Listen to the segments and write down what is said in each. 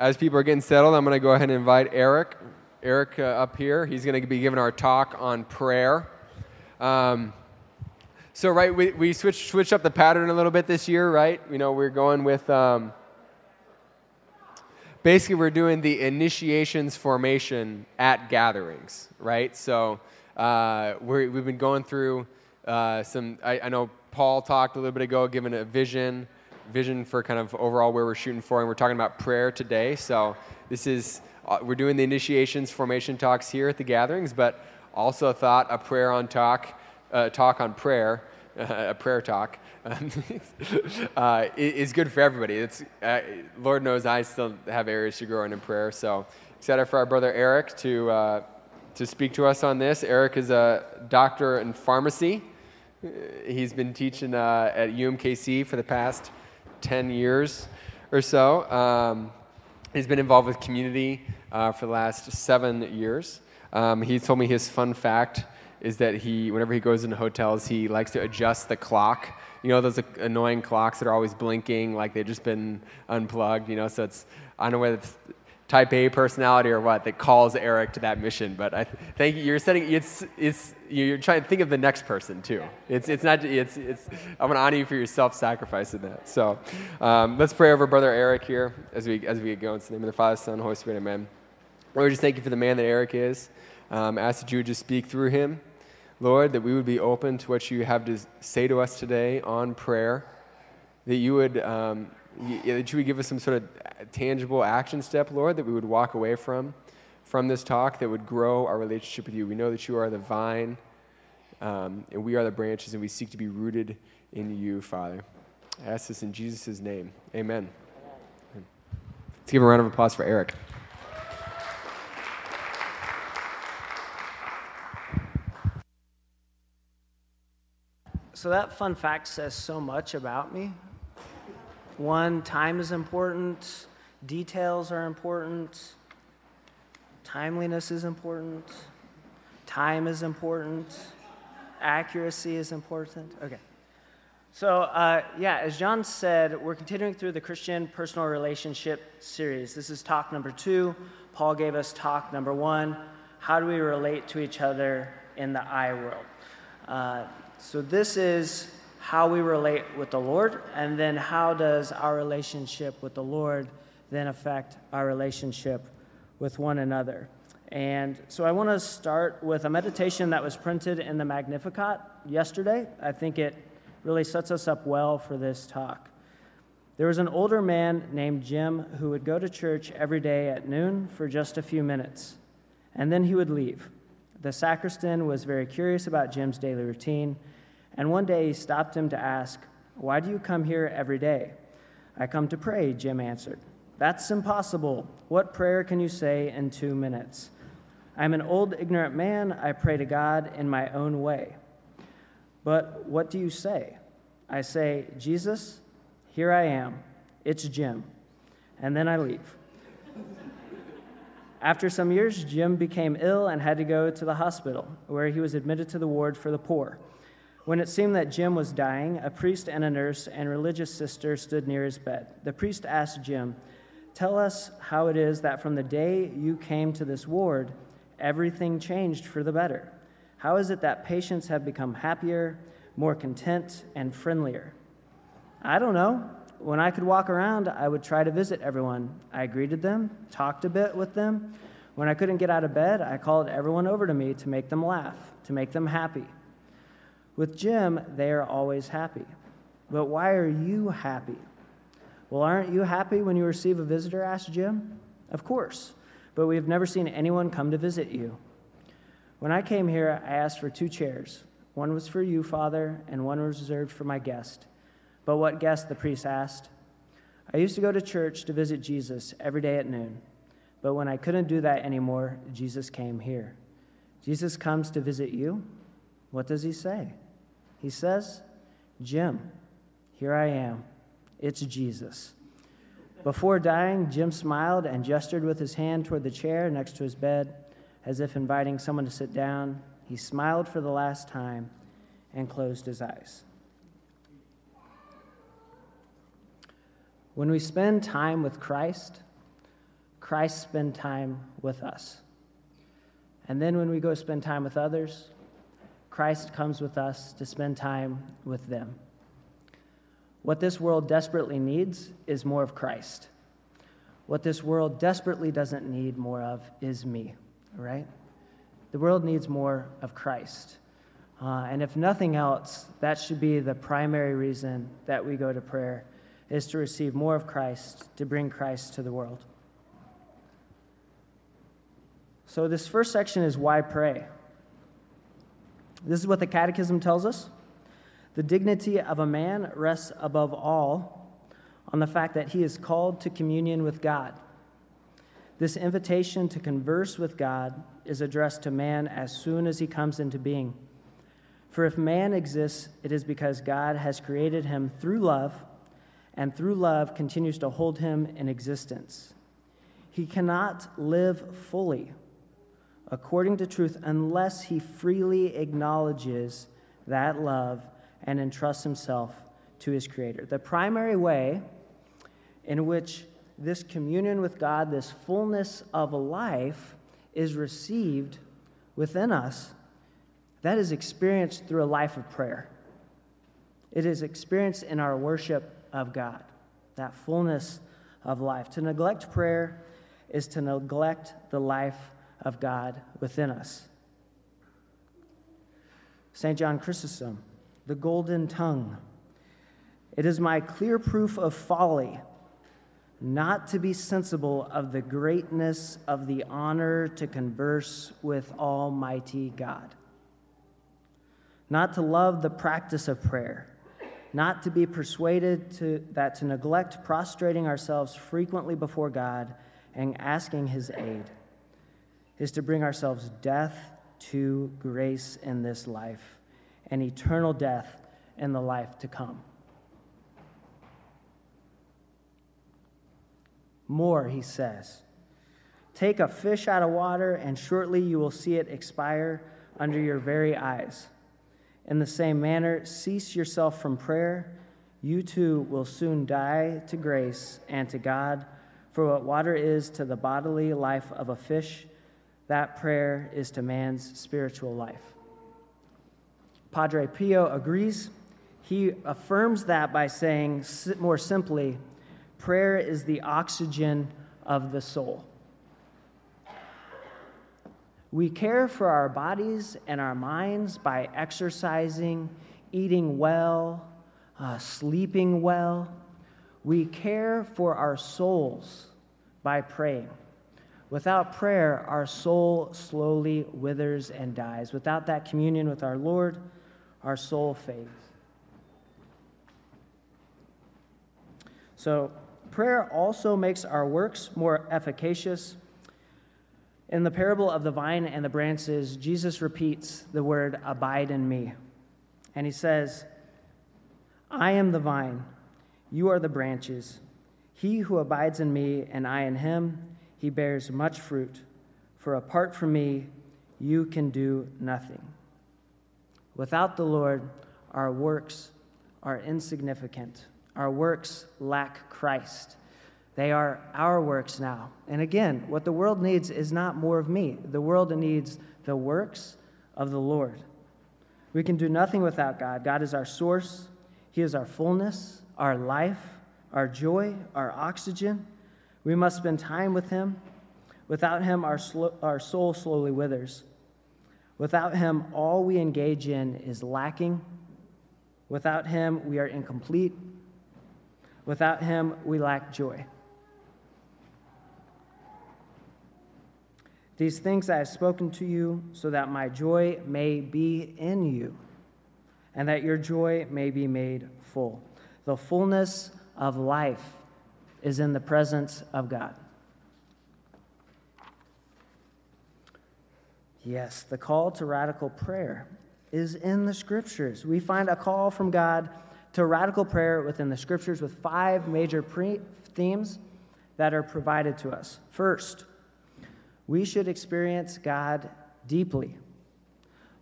as people are getting settled, I'm going to go ahead and invite Eric. Eric uh, up here. He's going to be giving our talk on prayer. Um, so, right, we, we switched, switched up the pattern a little bit this year, right? You know, we're going with um, basically, we're doing the initiations formation at gatherings, right? So, uh, we have been going through uh, some, I, I know Paul talked a little bit ago, giving a vision vision for kind of overall where we're shooting for, and we're talking about prayer today. So this is uh, we're doing the initiations formation talks here at the gatherings, but also thought a prayer on talk, uh, talk on prayer, uh, a prayer talk. uh, is good for everybody. It's, uh, Lord knows I still have areas to grow in in prayer. So excited for our brother Eric to, uh, to speak to us on this. Eric is a doctor in pharmacy. He's been teaching uh, at UMKC for the past 10 years or so. Um, he's been involved with community uh, for the last seven years. Um, he told me his fun fact is that he, whenever he goes into hotels, he likes to adjust the clock. You know, those annoying clocks that are always blinking, like they've just been unplugged, you know, so it's, I don't know whether it's type A personality or what that calls Eric to that mission. But I think you're setting it's it's you're trying to think of the next person too. It's it's not it's it's I want to honor you for your self-sacrifice in that. So um, let's pray over brother Eric here as we as we get going. In the name of the Father, Son, Holy Spirit, Amen. Lord, just thank you for the man that Eric is. Um, ask that you would just speak through him, Lord, that we would be open to what you have to say to us today on prayer. That you would um, that you would give us some sort of tangible action step, Lord, that we would walk away from, from this talk that would grow our relationship with you. We know that you are the vine, um, and we are the branches, and we seek to be rooted in you, Father. I ask this in Jesus' name. Amen. Let's give a round of applause for Eric. So, that fun fact says so much about me. One, time is important, details are important, timeliness is important, time is important, accuracy is important. Okay. So, uh, yeah, as John said, we're continuing through the Christian personal relationship series. This is talk number two. Paul gave us talk number one How do we relate to each other in the I world? Uh, so, this is how we relate with the Lord, and then how does our relationship with the Lord then affect our relationship with one another. And so I want to start with a meditation that was printed in the Magnificat yesterday. I think it really sets us up well for this talk. There was an older man named Jim who would go to church every day at noon for just a few minutes, and then he would leave. The sacristan was very curious about Jim's daily routine and one day he stopped him to ask, Why do you come here every day? I come to pray, Jim answered. That's impossible. What prayer can you say in two minutes? I'm an old, ignorant man. I pray to God in my own way. But what do you say? I say, Jesus, here I am. It's Jim. And then I leave. After some years, Jim became ill and had to go to the hospital, where he was admitted to the ward for the poor. When it seemed that Jim was dying, a priest and a nurse and religious sister stood near his bed. The priest asked Jim, Tell us how it is that from the day you came to this ward, everything changed for the better. How is it that patients have become happier, more content, and friendlier? I don't know. When I could walk around, I would try to visit everyone. I greeted them, talked a bit with them. When I couldn't get out of bed, I called everyone over to me to make them laugh, to make them happy. With Jim, they are always happy. But why are you happy? Well, aren't you happy when you receive a visitor? asked Jim. Of course, but we have never seen anyone come to visit you. When I came here, I asked for two chairs. One was for you, Father, and one was reserved for my guest. But what guest? the priest asked. I used to go to church to visit Jesus every day at noon. But when I couldn't do that anymore, Jesus came here. Jesus comes to visit you. What does he say? He says, Jim, here I am. It's Jesus. Before dying, Jim smiled and gestured with his hand toward the chair next to his bed, as if inviting someone to sit down. He smiled for the last time and closed his eyes. When we spend time with Christ, Christ spends time with us. And then when we go spend time with others, Christ comes with us to spend time with them. What this world desperately needs is more of Christ. What this world desperately doesn't need more of is me, right? The world needs more of Christ. Uh, and if nothing else, that should be the primary reason that we go to prayer, is to receive more of Christ, to bring Christ to the world. So, this first section is why pray. This is what the Catechism tells us. The dignity of a man rests above all on the fact that he is called to communion with God. This invitation to converse with God is addressed to man as soon as he comes into being. For if man exists, it is because God has created him through love, and through love continues to hold him in existence. He cannot live fully according to truth unless he freely acknowledges that love and entrusts himself to his Creator. The primary way in which this communion with God, this fullness of life, is received within us, that is experienced through a life of prayer. It is experienced in our worship of God, that fullness of life. To neglect prayer is to neglect the life of God within us. St. John Chrysostom, the golden tongue. It is my clear proof of folly not to be sensible of the greatness of the honor to converse with Almighty God, not to love the practice of prayer, not to be persuaded to, that to neglect prostrating ourselves frequently before God and asking His aid is to bring ourselves death to grace in this life and eternal death in the life to come. More, he says. Take a fish out of water, and shortly you will see it expire under your very eyes. In the same manner, cease yourself from prayer. You too will soon die to grace and to God. For what water is to the bodily life of a fish, that prayer is to man's spiritual life. Padre Pio agrees. He affirms that by saying, more simply, prayer is the oxygen of the soul. We care for our bodies and our minds by exercising, eating well, uh, sleeping well. We care for our souls by praying. Without prayer, our soul slowly withers and dies. Without that communion with our Lord, our soul fades. So, prayer also makes our works more efficacious. In the parable of the vine and the branches, Jesus repeats the word abide in me. And he says, I am the vine, you are the branches. He who abides in me and I in him, he bears much fruit, for apart from me, you can do nothing. Without the Lord, our works are insignificant. Our works lack Christ. They are our works now. And again, what the world needs is not more of me. The world needs the works of the Lord. We can do nothing without God. God is our source, He is our fullness, our life, our joy, our oxygen. We must spend time with Him. Without Him, our, our soul slowly withers. Without Him, all we engage in is lacking. Without Him, we are incomplete. Without Him, we lack joy. These things I have spoken to you so that my joy may be in you and that your joy may be made full. The fullness of life is in the presence of God. Yes, the call to radical prayer is in the scriptures. We find a call from God to radical prayer within the scriptures with five major pre- themes that are provided to us. First, we should experience God deeply.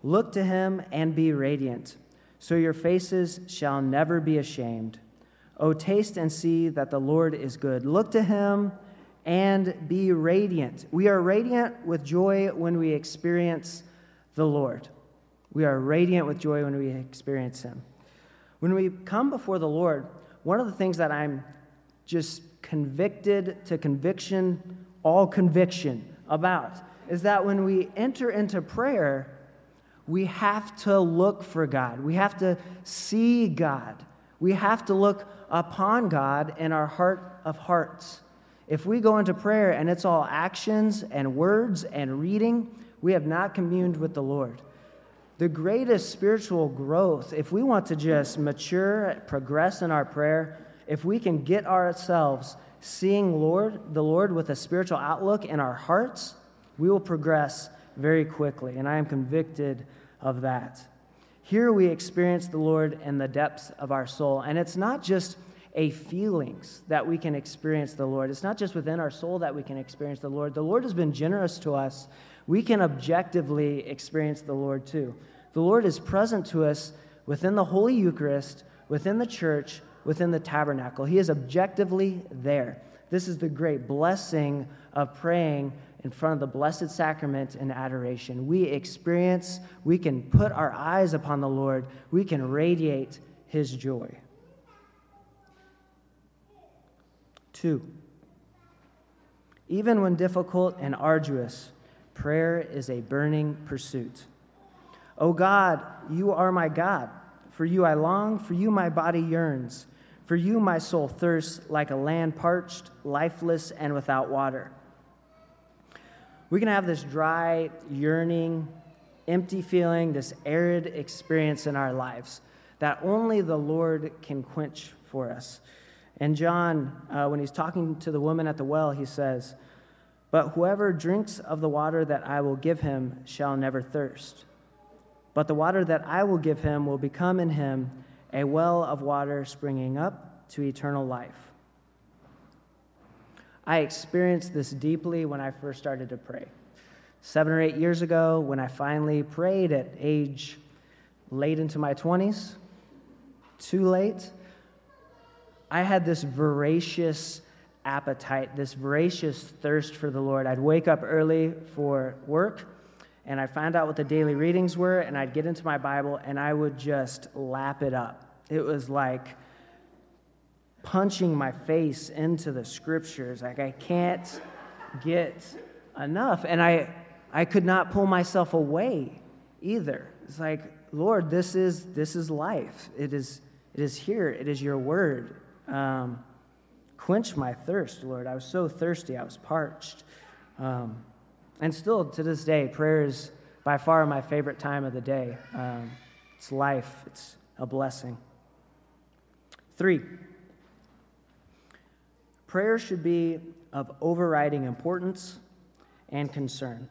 Look to him and be radiant, so your faces shall never be ashamed. Oh, taste and see that the Lord is good. Look to him and be radiant. We are radiant with joy when we experience the Lord. We are radiant with joy when we experience Him. When we come before the Lord, one of the things that I'm just convicted to conviction, all conviction about, is that when we enter into prayer, we have to look for God. We have to see God. We have to look upon God in our heart of hearts. If we go into prayer and it's all actions and words and reading, we have not communed with the Lord. The greatest spiritual growth, if we want to just mature, progress in our prayer, if we can get ourselves seeing Lord, the Lord with a spiritual outlook in our hearts, we will progress very quickly. And I am convicted of that. Here we experience the Lord in the depths of our soul. And it's not just a feelings that we can experience the Lord. It's not just within our soul that we can experience the Lord. The Lord has been generous to us. We can objectively experience the Lord too. The Lord is present to us within the Holy Eucharist, within the church, within the tabernacle. He is objectively there. This is the great blessing of praying in front of the Blessed Sacrament in adoration. We experience, we can put our eyes upon the Lord, we can radiate His joy. Two, even when difficult and arduous, prayer is a burning pursuit. O God, you are my God. For you I long, for you my body yearns. For you my soul thirsts like a land parched, lifeless, and without water. We can have this dry, yearning, empty feeling, this arid experience in our lives that only the Lord can quench for us. And John, uh, when he's talking to the woman at the well, he says, But whoever drinks of the water that I will give him shall never thirst. But the water that I will give him will become in him a well of water springing up to eternal life. I experienced this deeply when I first started to pray. Seven or eight years ago, when I finally prayed at age late into my 20s, too late, I had this voracious appetite, this voracious thirst for the Lord. I'd wake up early for work and I'd find out what the daily readings were and I'd get into my Bible and I would just lap it up. It was like punching my face into the scriptures. Like I can't get enough. And I, I could not pull myself away either. It's like, Lord, this is, this is life. It is, it is here. It is your word. Um, quench my thirst, Lord. I was so thirsty, I was parched. Um, and still to this day, prayer is by far my favorite time of the day. Um, it's life, it's a blessing. Three, prayer should be of overriding importance and concern.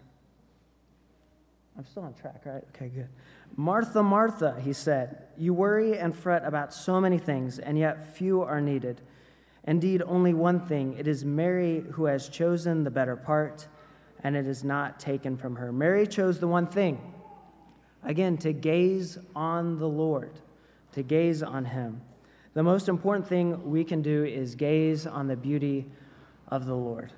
I'm still on track, right? Okay, good. Martha, Martha, he said, you worry and fret about so many things, and yet few are needed. Indeed, only one thing. It is Mary who has chosen the better part, and it is not taken from her. Mary chose the one thing. Again, to gaze on the Lord, to gaze on him. The most important thing we can do is gaze on the beauty of the Lord,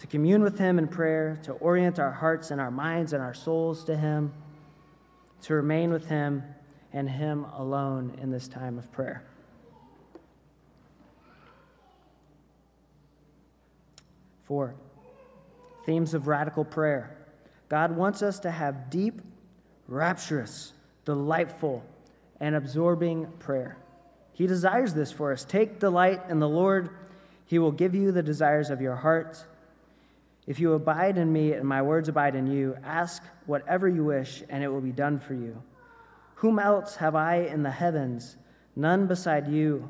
to commune with him in prayer, to orient our hearts and our minds and our souls to him to remain with Him and Him alone in this time of prayer. Four, themes of radical prayer. God wants us to have deep, rapturous, delightful, and absorbing prayer. He desires this for us. Take delight in the Lord, He will give you the desires of your heart. If you abide in me and my words abide in you, ask whatever you wish, and it will be done for you. Whom else have I in the heavens? None beside you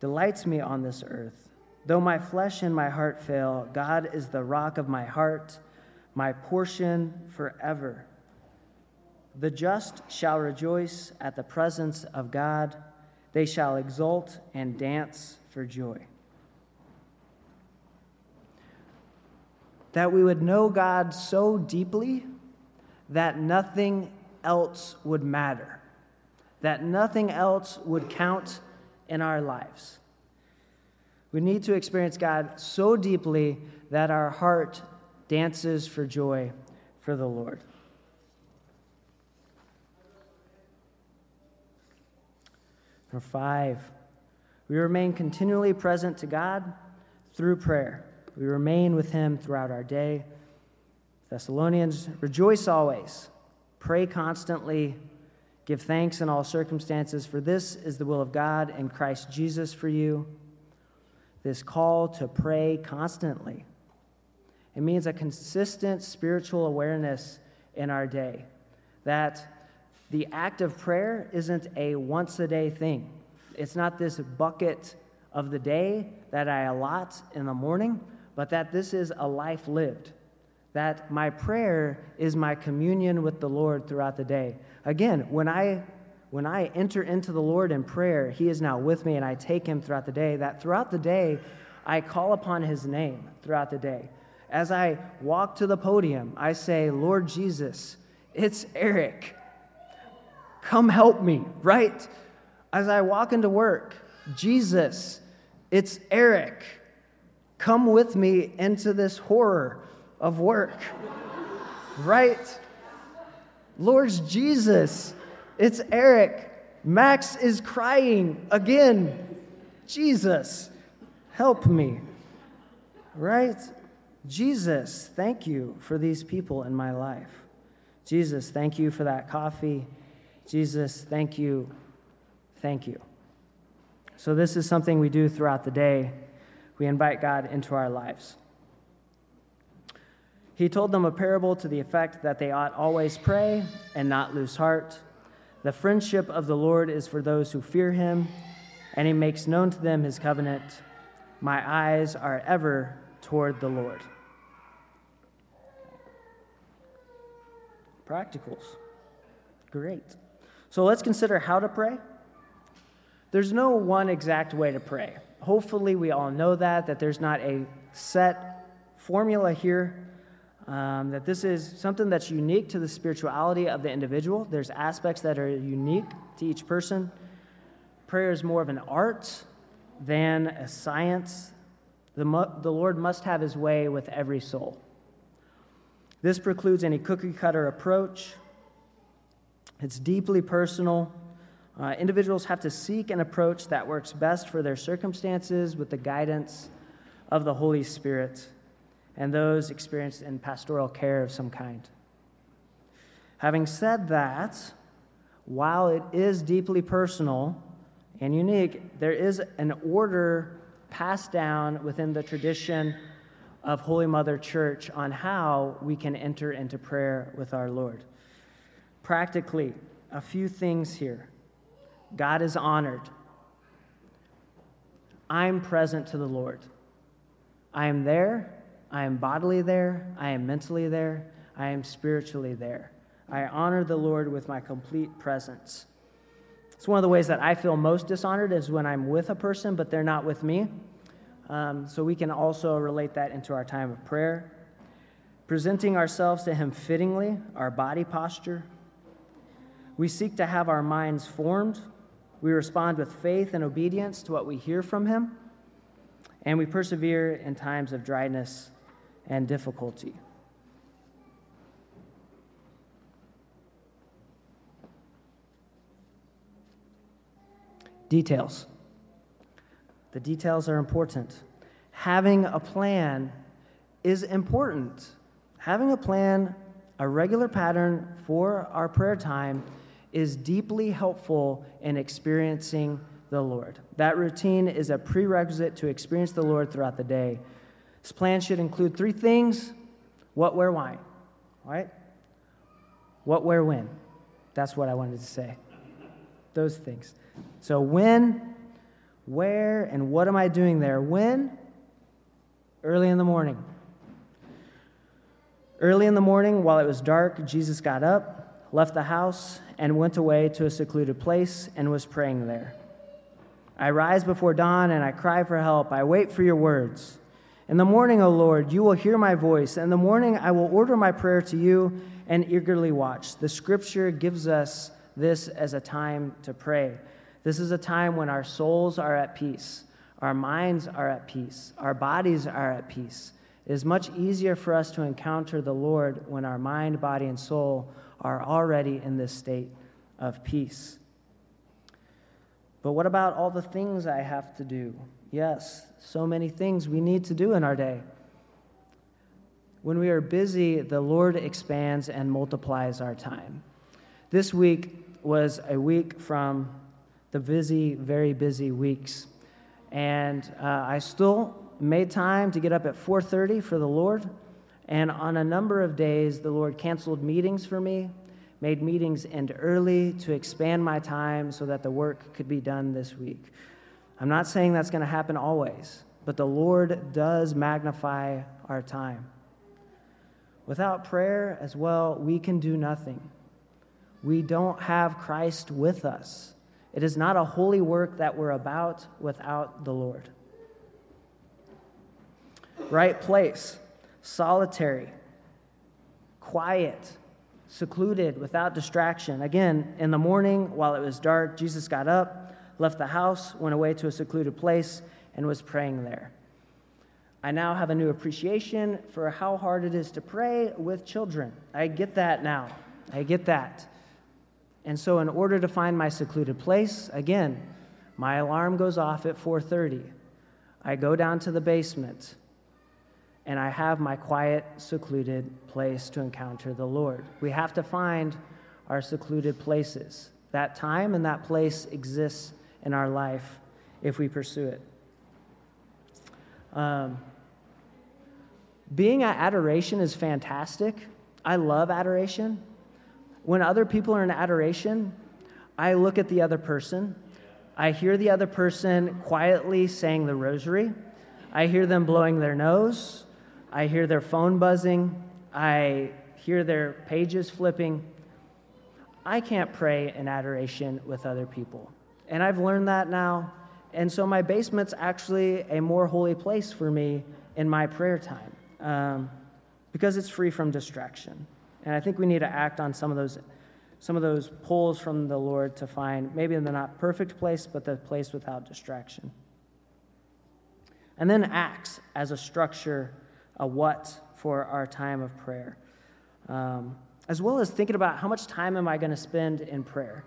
delights me on this earth. Though my flesh and my heart fail, God is the rock of my heart, my portion forever. The just shall rejoice at the presence of God, they shall exult and dance for joy. That we would know God so deeply that nothing else would matter, that nothing else would count in our lives. We need to experience God so deeply that our heart dances for joy for the Lord. Number five, we remain continually present to God through prayer. We remain with Him throughout our day. Thessalonians, rejoice always, pray constantly, give thanks in all circumstances, for this is the will of God in Christ Jesus for you. This call to pray constantly. It means a consistent spiritual awareness in our day. That the act of prayer isn't a once a day thing. It's not this bucket of the day that I allot in the morning, but that this is a life lived. That my prayer is my communion with the Lord throughout the day. Again, when I when I enter into the Lord in prayer, He is now with me and I take Him throughout the day. That throughout the day, I call upon His name throughout the day. As I walk to the podium, I say, Lord Jesus, it's Eric. Come help me, right? As I walk into work, Jesus, it's Eric. Come with me into this horror of work, right? Lord's Jesus, it's Eric. Max is crying again. Jesus, help me, right? Jesus, thank you for these people in my life. Jesus, thank you for that coffee. Jesus, thank you. Thank you. So, this is something we do throughout the day. We invite God into our lives. He told them a parable to the effect that they ought always pray and not lose heart. The friendship of the Lord is for those who fear him, and he makes known to them his covenant. My eyes are ever toward the Lord. Practicals. Great. So let's consider how to pray. There's no one exact way to pray. Hopefully, we all know that, that there's not a set formula here, um, that this is something that's unique to the spirituality of the individual. There's aspects that are unique to each person. Prayer is more of an art than a science. The, the Lord must have his way with every soul. This precludes any cookie cutter approach. It's deeply personal. Uh, individuals have to seek an approach that works best for their circumstances with the guidance of the Holy Spirit and those experienced in pastoral care of some kind. Having said that, while it is deeply personal and unique, there is an order passed down within the tradition of Holy Mother Church on how we can enter into prayer with our Lord. Practically, a few things here God is honored. I'm present to the Lord. I am there. I am bodily there. I am mentally there. I am spiritually there. I honor the Lord with my complete presence. It's one of the ways that I feel most dishonored is when I'm with a person, but they're not with me. Um, so we can also relate that into our time of prayer. Presenting ourselves to Him fittingly, our body posture. We seek to have our minds formed. We respond with faith and obedience to what we hear from Him. And we persevere in times of dryness and difficulty. Details. The details are important. Having a plan is important. Having a plan, a regular pattern for our prayer time, is deeply helpful in experiencing the Lord. That routine is a prerequisite to experience the Lord throughout the day. This plan should include three things what, where, why. Right? What, where, when. That's what I wanted to say. Those things. So, when, where and what am I doing there? When? Early in the morning. Early in the morning, while it was dark, Jesus got up, left the house, and went away to a secluded place and was praying there. I rise before dawn and I cry for help. I wait for your words. In the morning, O Lord, you will hear my voice. In the morning, I will order my prayer to you and eagerly watch. The scripture gives us this as a time to pray. This is a time when our souls are at peace, our minds are at peace, our bodies are at peace. It is much easier for us to encounter the Lord when our mind, body, and soul are already in this state of peace. But what about all the things I have to do? Yes, so many things we need to do in our day. When we are busy, the Lord expands and multiplies our time. This week was a week from the busy, very busy weeks. And uh, I still made time to get up at 4:30 for the Lord. And on a number of days, the Lord canceled meetings for me, made meetings end early to expand my time so that the work could be done this week. I'm not saying that's going to happen always, but the Lord does magnify our time. Without prayer as well, we can do nothing. We don't have Christ with us. It is not a holy work that we're about without the Lord. Right place, solitary, quiet, secluded, without distraction. Again, in the morning, while it was dark, Jesus got up, left the house, went away to a secluded place, and was praying there. I now have a new appreciation for how hard it is to pray with children. I get that now. I get that. And so in order to find my secluded place, again, my alarm goes off at 4:30. I go down to the basement and I have my quiet, secluded place to encounter the Lord. We have to find our secluded places. That time and that place exists in our life if we pursue it. Um, being at adoration is fantastic. I love adoration. When other people are in adoration, I look at the other person. I hear the other person quietly saying the rosary. I hear them blowing their nose. I hear their phone buzzing. I hear their pages flipping. I can't pray in adoration with other people. And I've learned that now. And so my basement's actually a more holy place for me in my prayer time um, because it's free from distraction. And I think we need to act on some of those, some of those pulls from the Lord to find maybe in the not perfect place, but the place without distraction. And then acts as a structure, a what for our time of prayer, um, as well as thinking about how much time am I going to spend in prayer.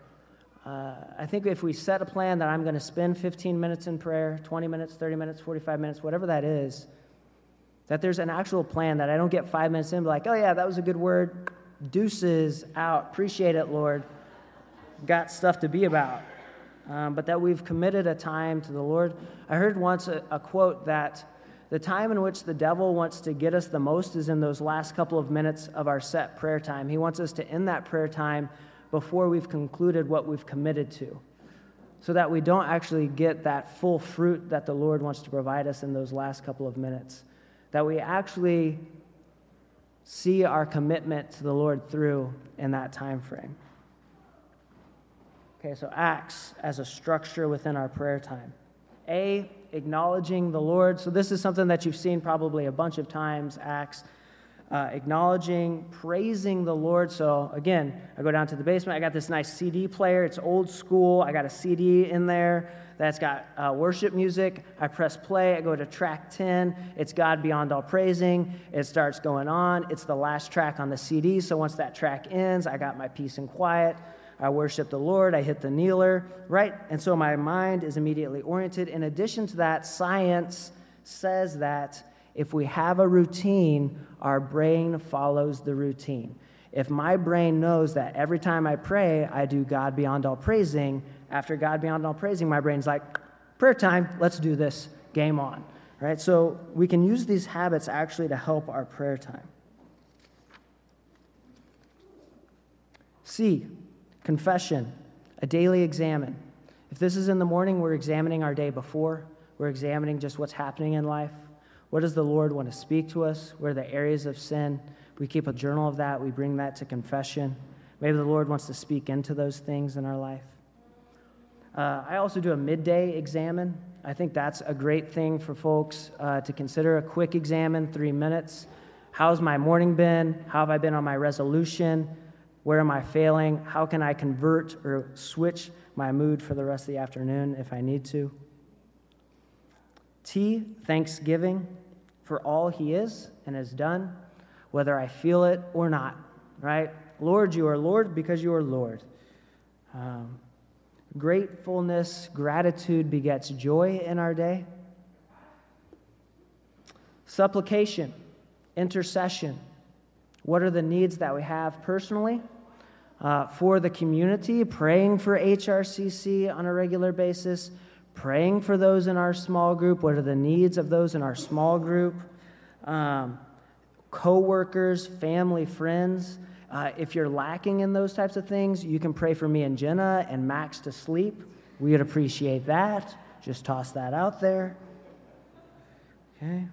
Uh, I think if we set a plan that I'm going to spend 15 minutes in prayer, 20 minutes, 30 minutes, 45 minutes, whatever that is, that there's an actual plan that I don't get five minutes in, be like, oh yeah, that was a good word. Deuces out. Appreciate it, Lord. Got stuff to be about. Um, but that we've committed a time to the Lord. I heard once a, a quote that the time in which the devil wants to get us the most is in those last couple of minutes of our set prayer time. He wants us to end that prayer time before we've concluded what we've committed to so that we don't actually get that full fruit that the Lord wants to provide us in those last couple of minutes that we actually see our commitment to the Lord through in that time frame. Okay, so acts as a structure within our prayer time. A, acknowledging the Lord. So this is something that you've seen probably a bunch of times, Acts. Uh, acknowledging, praising the Lord. So again, I go down to the basement. I got this nice CD player. It's old school. I got a CD in there that's got uh, worship music. I press play, I go to track 10. It's God Beyond All Praising. It starts going on. It's the last track on the CD. So once that track ends, I got my peace and quiet. I worship the Lord. I hit the kneeler, right? And so my mind is immediately oriented. In addition to that, science says that if we have a routine, our brain follows the routine. If my brain knows that every time I pray, I do God beyond all praising, after God beyond all praising, my brain's like, prayer time, let's do this, game on. Right? So we can use these habits actually to help our prayer time. C, confession, a daily examine. If this is in the morning, we're examining our day before, we're examining just what's happening in life. What does the Lord want to speak to us? Where are the areas of sin? We keep a journal of that, we bring that to confession. Maybe the Lord wants to speak into those things in our life. Uh, I also do a midday examine. I think that's a great thing for folks uh, to consider a quick examine, three minutes. How's my morning been? How have I been on my resolution? Where am I failing? How can I convert or switch my mood for the rest of the afternoon if I need to? T, thanksgiving for all he is and has done, whether I feel it or not, right? Lord, you are Lord because you are Lord. Um, gratefulness, gratitude begets joy in our day. Supplication, intercession. What are the needs that we have personally? Uh, for the community, praying for HRCC on a regular basis, praying for those in our small group. What are the needs of those in our small group? Um, Co workers, family, friends. Uh, if you're lacking in those types of things, you can pray for me and Jenna and Max to sleep. We would appreciate that. Just toss that out there. Okay.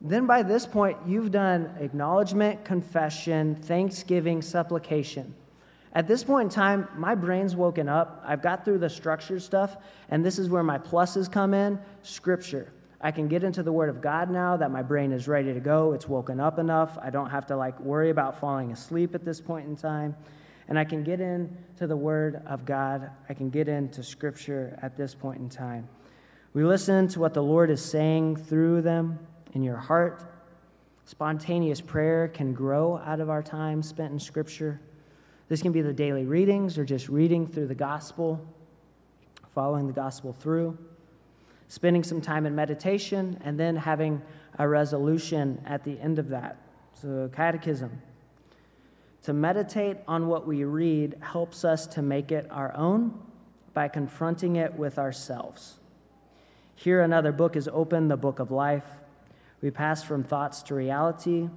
Then by this point, you've done acknowledgement, confession, thanksgiving, supplication. At this point in time, my brain's woken up. I've got through the structured stuff, and this is where my pluses come in scripture. I can get into the Word of God now that my brain is ready to go. It's woken up enough. I don't have to like worry about falling asleep at this point in time. And I can get into the Word of God. I can get into Scripture at this point in time. We listen to what the Lord is saying through them in your heart. Spontaneous prayer can grow out of our time spent in Scripture. This can be the daily readings or just reading through the gospel, following the gospel through, spending some time in meditation, and then having a resolution at the end of that. So, catechism. To meditate on what we read helps us to make it our own by confronting it with ourselves. Here, another book is open, the book of life. We pass from thoughts to reality.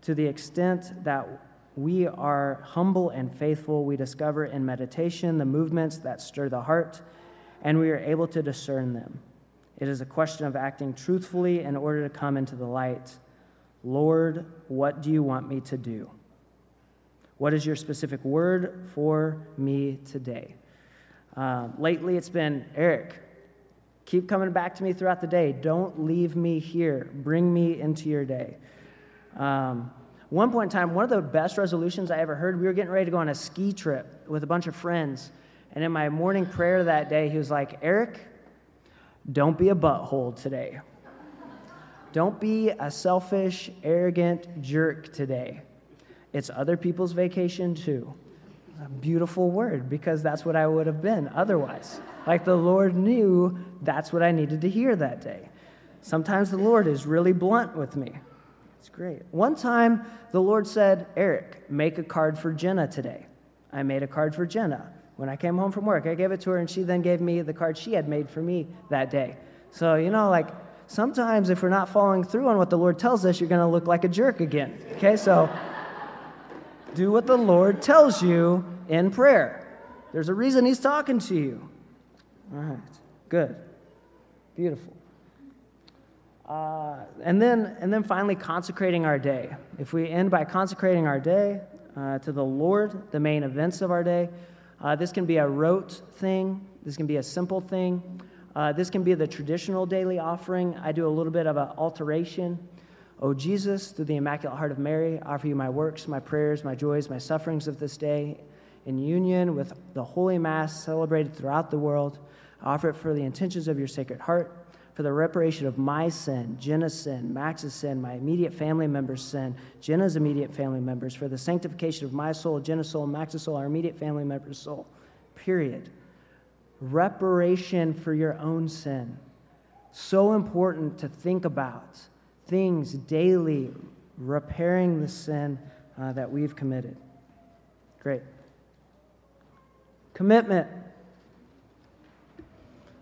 To the extent that we are humble and faithful, we discover in meditation the movements that stir the heart, and we are able to discern them. It is a question of acting truthfully in order to come into the light. Lord, what do you want me to do? What is your specific word for me today? Uh, lately, it's been Eric, Keep coming back to me throughout the day. Don't leave me here. Bring me into your day. Um, one point in time, one of the best resolutions I ever heard, we were getting ready to go on a ski trip with a bunch of friends. And in my morning prayer that day, he was like, Eric, don't be a butthole today. Don't be a selfish, arrogant jerk today. It's other people's vacation too a beautiful word because that's what I would have been otherwise. Like the Lord knew that's what I needed to hear that day. Sometimes the Lord is really blunt with me. It's great. One time, the Lord said, Eric, make a card for Jenna today. I made a card for Jenna. When I came home from work, I gave it to her, and she then gave me the card she had made for me that day. So, you know, like sometimes if we're not following through on what the Lord tells us, you're going to look like a jerk again. Okay, so do what the Lord tells you in prayer. There's a reason He's talking to you. All right, good, beautiful. Uh, and then, and then finally, consecrating our day. If we end by consecrating our day uh, to the Lord, the main events of our day, uh, this can be a rote thing. This can be a simple thing. Uh, this can be the traditional daily offering. I do a little bit of an alteration. O Jesus, through the Immaculate Heart of Mary, offer you my works, my prayers, my joys, my sufferings of this day, in union with the Holy Mass celebrated throughout the world. I offer it for the intentions of your Sacred Heart, for the reparation of my sin, Jenna's sin, Max's sin, my immediate family members' sin, Jenna's immediate family members, for the sanctification of my soul, Jenna's soul, Max's soul, our immediate family members' soul. Period. Reparation for your own sin. So important to think about things daily, repairing the sin uh, that we've committed. Great. Commitment.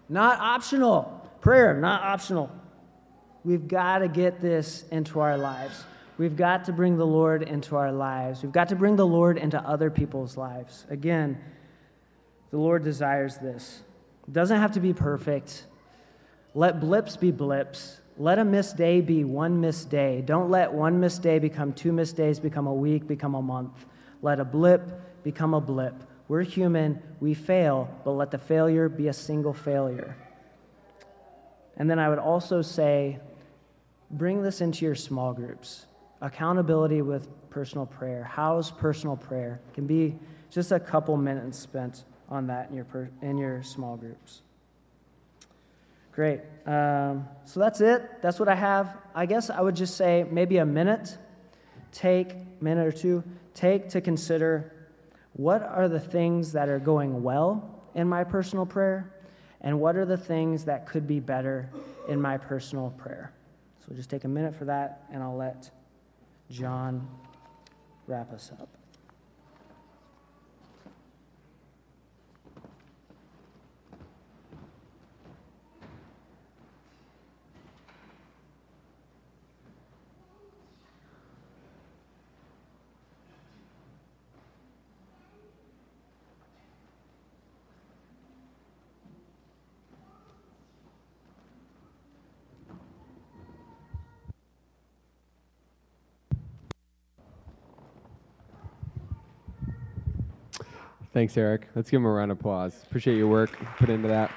Not optional. Prayer, not optional. We've got to get this into our lives. We've got to bring the Lord into our lives. We've got to bring the Lord into other people's lives. Again, the Lord desires this. It doesn't have to be perfect. Let blips be blips. Let a missed day be one missed day. Don't let one missed day become two missed days, become a week, become a month. Let a blip become a blip. We're human, we fail, but let the failure be a single failure. And then I would also say, bring this into your small groups. Accountability with personal prayer. How's personal prayer? It can be just a couple minutes spent on that in your, per, in your small groups. Great. Um, so that's it. That's what I have. I guess I would just say maybe a minute. Take a minute or two. Take to consider what are the things that are going well in my personal prayer, and what are the things that could be better in my personal prayer. So just take a minute for that, and I'll let John wrap us up. Thanks, Eric. Let's give him a round of applause. Appreciate your work put into that.